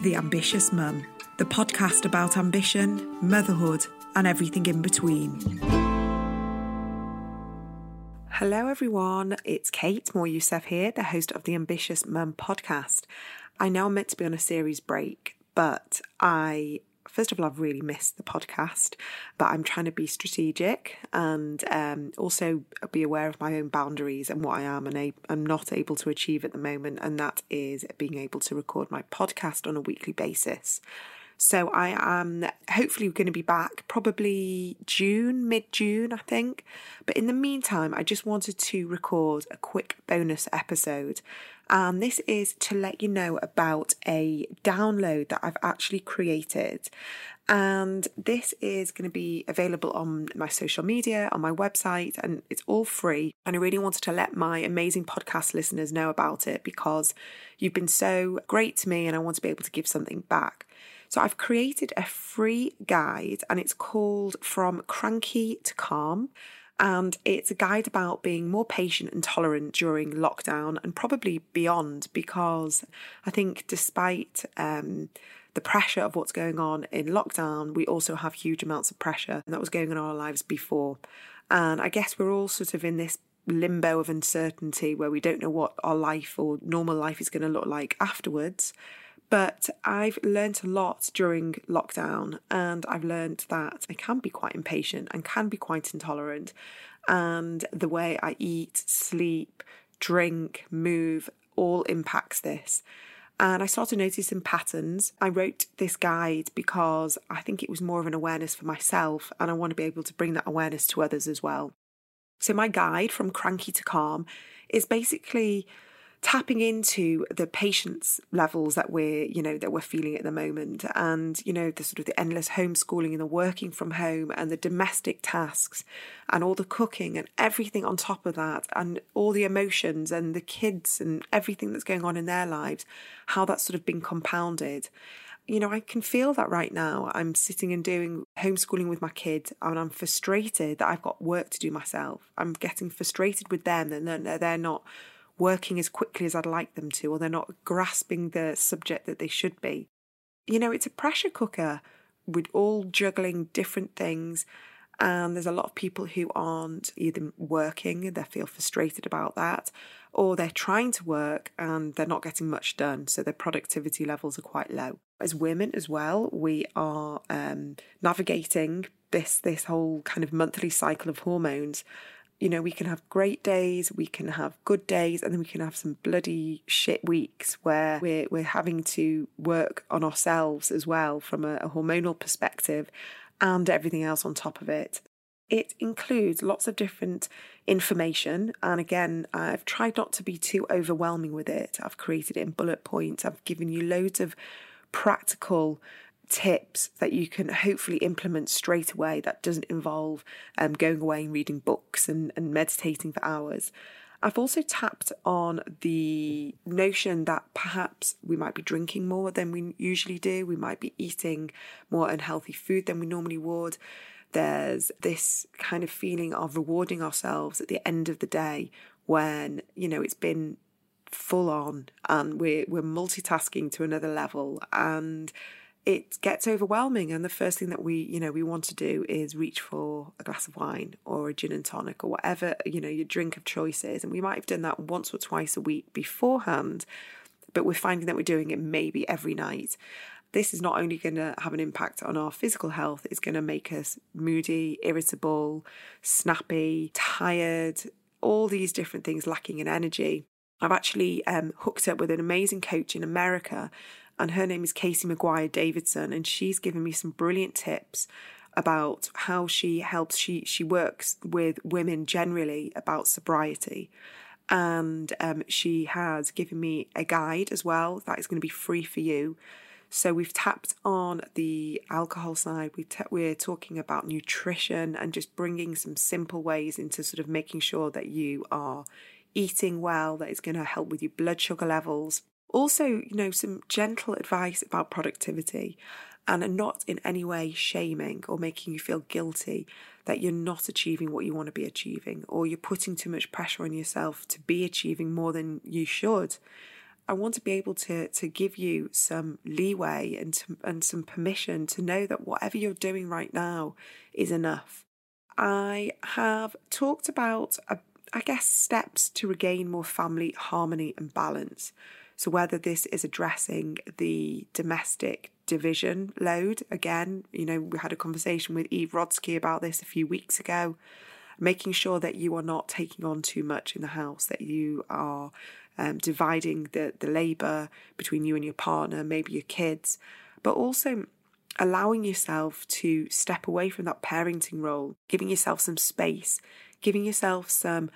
The Ambitious Mum, the podcast about ambition, motherhood, and everything in between. Hello, everyone. It's Kate Moryoussef here, the host of the Ambitious Mum podcast. I know I'm meant to be on a series break, but I first of all, I've really missed the podcast, but I'm trying to be strategic and um, also be aware of my own boundaries and what I am and I'm not able to achieve at the moment, and that is being able to record my podcast on a weekly basis. So I am hopefully going to be back probably June, mid June, I think. But in the meantime, I just wanted to record a quick bonus episode. And this is to let you know about a download that I've actually created. And this is going to be available on my social media, on my website, and it's all free. And I really wanted to let my amazing podcast listeners know about it because you've been so great to me and I want to be able to give something back. So I've created a free guide and it's called From Cranky to Calm. And it's a guide about being more patient and tolerant during lockdown and probably beyond, because I think despite um, the pressure of what's going on in lockdown, we also have huge amounts of pressure that was going on in our lives before. And I guess we're all sort of in this limbo of uncertainty where we don't know what our life or normal life is going to look like afterwards. But I've learned a lot during lockdown, and I've learned that I can be quite impatient and can be quite intolerant. And the way I eat, sleep, drink, move all impacts this. And I started noticing patterns. I wrote this guide because I think it was more of an awareness for myself, and I want to be able to bring that awareness to others as well. So, my guide from cranky to calm is basically tapping into the patience levels that we're you know that we're feeling at the moment and you know the sort of the endless homeschooling and the working from home and the domestic tasks and all the cooking and everything on top of that and all the emotions and the kids and everything that's going on in their lives how that's sort of been compounded you know, I can feel that right now. I'm sitting and doing homeschooling with my kids, and I'm frustrated that I've got work to do myself. I'm getting frustrated with them that they're not working as quickly as I'd like them to, or they're not grasping the subject that they should be. You know, it's a pressure cooker. We're all juggling different things. And there's a lot of people who aren't either working, they feel frustrated about that, or they're trying to work and they're not getting much done. So their productivity levels are quite low. As women as well, we are um, navigating this this whole kind of monthly cycle of hormones you know, we can have great days, we can have good days, and then we can have some bloody shit weeks where we're, we're having to work on ourselves as well from a, a hormonal perspective and everything else on top of it. It includes lots of different information. And again, I've tried not to be too overwhelming with it. I've created it in bullet points. I've given you loads of practical tips that you can hopefully implement straight away that doesn't involve um, going away and reading books and, and meditating for hours. I've also tapped on the notion that perhaps we might be drinking more than we usually do. We might be eating more unhealthy food than we normally would. There's this kind of feeling of rewarding ourselves at the end of the day when, you know, it's been full on and we're, we're multitasking to another level. And it gets overwhelming and the first thing that we you know we want to do is reach for a glass of wine or a gin and tonic or whatever you know your drink of choice is. And we might have done that once or twice a week beforehand but we're finding that we're doing it maybe every night. This is not only going to have an impact on our physical health it's going to make us moody irritable snappy tired all these different things lacking in energy. I've actually um, hooked up with an amazing coach in America and her name is Casey McGuire Davidson, and she's given me some brilliant tips about how she helps she she works with women generally about sobriety. And um, she has given me a guide as well that is going to be free for you. So we've tapped on the alcohol side we we're talking about nutrition and just bringing some simple ways into sort of making sure that you are eating well that is going to help with your blood sugar levels also, you know, some gentle advice about productivity and not in any way shaming or making you feel guilty that you're not achieving what you want to be achieving or you're putting too much pressure on yourself to be achieving more than you should. I want to be able to to give you some leeway and to, and some permission to know that whatever you're doing right now is enough. I have talked about, uh, I guess, steps to regain more family harmony and balance. So, whether this is addressing the domestic division load, again, you know, we had a conversation with Eve Rodsky about this a few weeks ago, making sure that you are not taking on too much in the house, that you are um, dividing the, the labour between you and your partner, maybe your kids, but also allowing yourself to step away from that parenting role, giving yourself some space, giving yourself some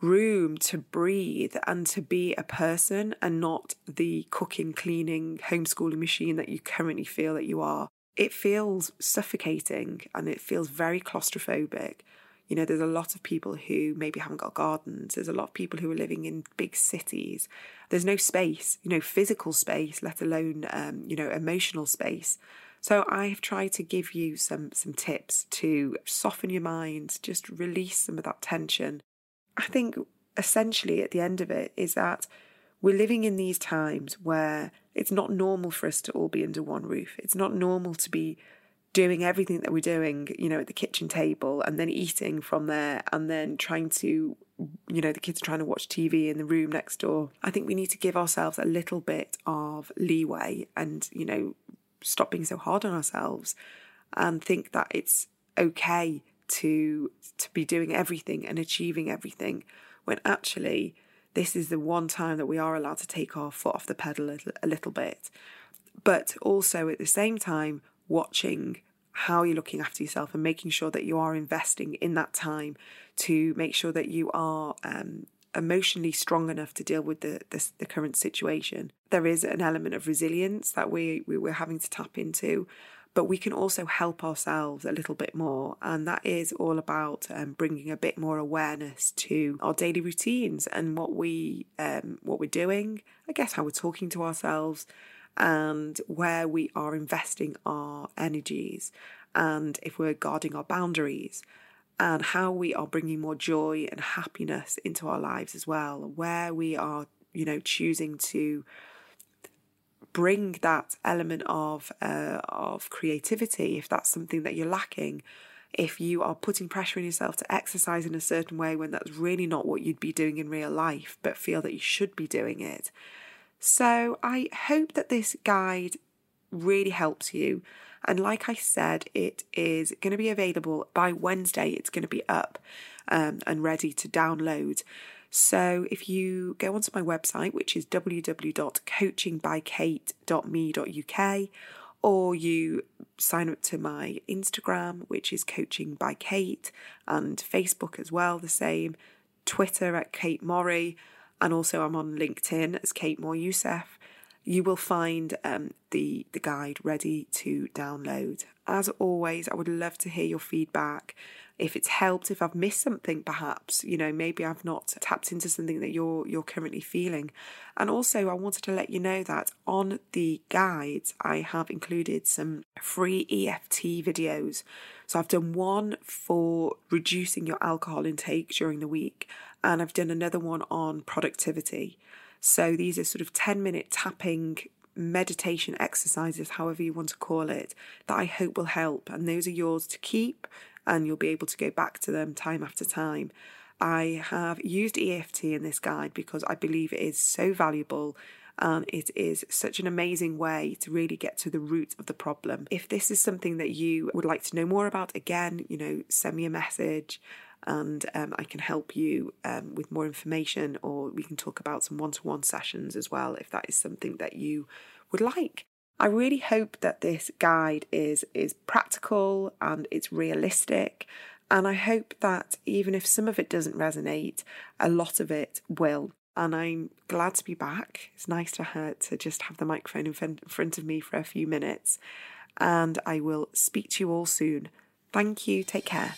room to breathe and to be a person and not the cooking, cleaning, homeschooling machine that you currently feel that you are. It feels suffocating and it feels very claustrophobic. You know, there's a lot of people who maybe haven't got gardens. There's a lot of people who are living in big cities. There's no space, you know, physical space, let alone, um, you know, emotional space. So I have tried to give you some some tips to soften your mind, just release some of that tension. I think essentially at the end of it is that we're living in these times where it's not normal for us to all be under one roof. It's not normal to be doing everything that we're doing, you know, at the kitchen table and then eating from there and then trying to, you know, the kids are trying to watch TV in the room next door. I think we need to give ourselves a little bit of leeway and, you know, stop being so hard on ourselves and think that it's okay to to be doing everything and achieving everything when actually this is the one time that we are allowed to take our foot off the pedal a, a little bit but also at the same time watching how you're looking after yourself and making sure that you are investing in that time to make sure that you are um, emotionally strong enough to deal with the, the, the current situation. There is an element of resilience that we, we we're having to tap into, but we can also help ourselves a little bit more, and that is all about um, bringing a bit more awareness to our daily routines and what we um, what we're doing. I guess how we're talking to ourselves, and where we are investing our energies, and if we're guarding our boundaries and how we are bringing more joy and happiness into our lives as well, where we are, you know, choosing to bring that element of uh, of creativity if that's something that you're lacking if you are putting pressure on yourself to exercise in a certain way when that's really not what you'd be doing in real life but feel that you should be doing it so i hope that this guide really helps you and like I said, it is going to be available by Wednesday. It's going to be up um, and ready to download. So if you go onto my website, which is www.coachingbykate.me.uk, or you sign up to my Instagram, which is Coaching by Kate, and Facebook as well, the same, Twitter at Kate Mory, and also I'm on LinkedIn as Kate Moryoussef you will find um, the the guide ready to download. As always, I would love to hear your feedback. If it's helped, if I've missed something, perhaps you know maybe I've not tapped into something that you're you're currently feeling. And also, I wanted to let you know that on the guides, I have included some free EFT videos. So I've done one for reducing your alcohol intake during the week, and I've done another one on productivity. So these are sort of 10 minute tapping meditation exercises, however you want to call it, that I hope will help. And those are yours to keep, and you'll be able to go back to them time after time. I have used EFT in this guide because I believe it is so valuable and it is such an amazing way to really get to the root of the problem. If this is something that you would like to know more about, again, you know, send me a message and um, I can help you um, with more information, or we can talk about some one to one sessions as well if that is something that you would like. I really hope that this guide is is practical and it's realistic. And I hope that even if some of it doesn't resonate, a lot of it will. And I'm glad to be back. It's nice to have, to just have the microphone in front of me for a few minutes. And I will speak to you all soon. Thank you. Take care.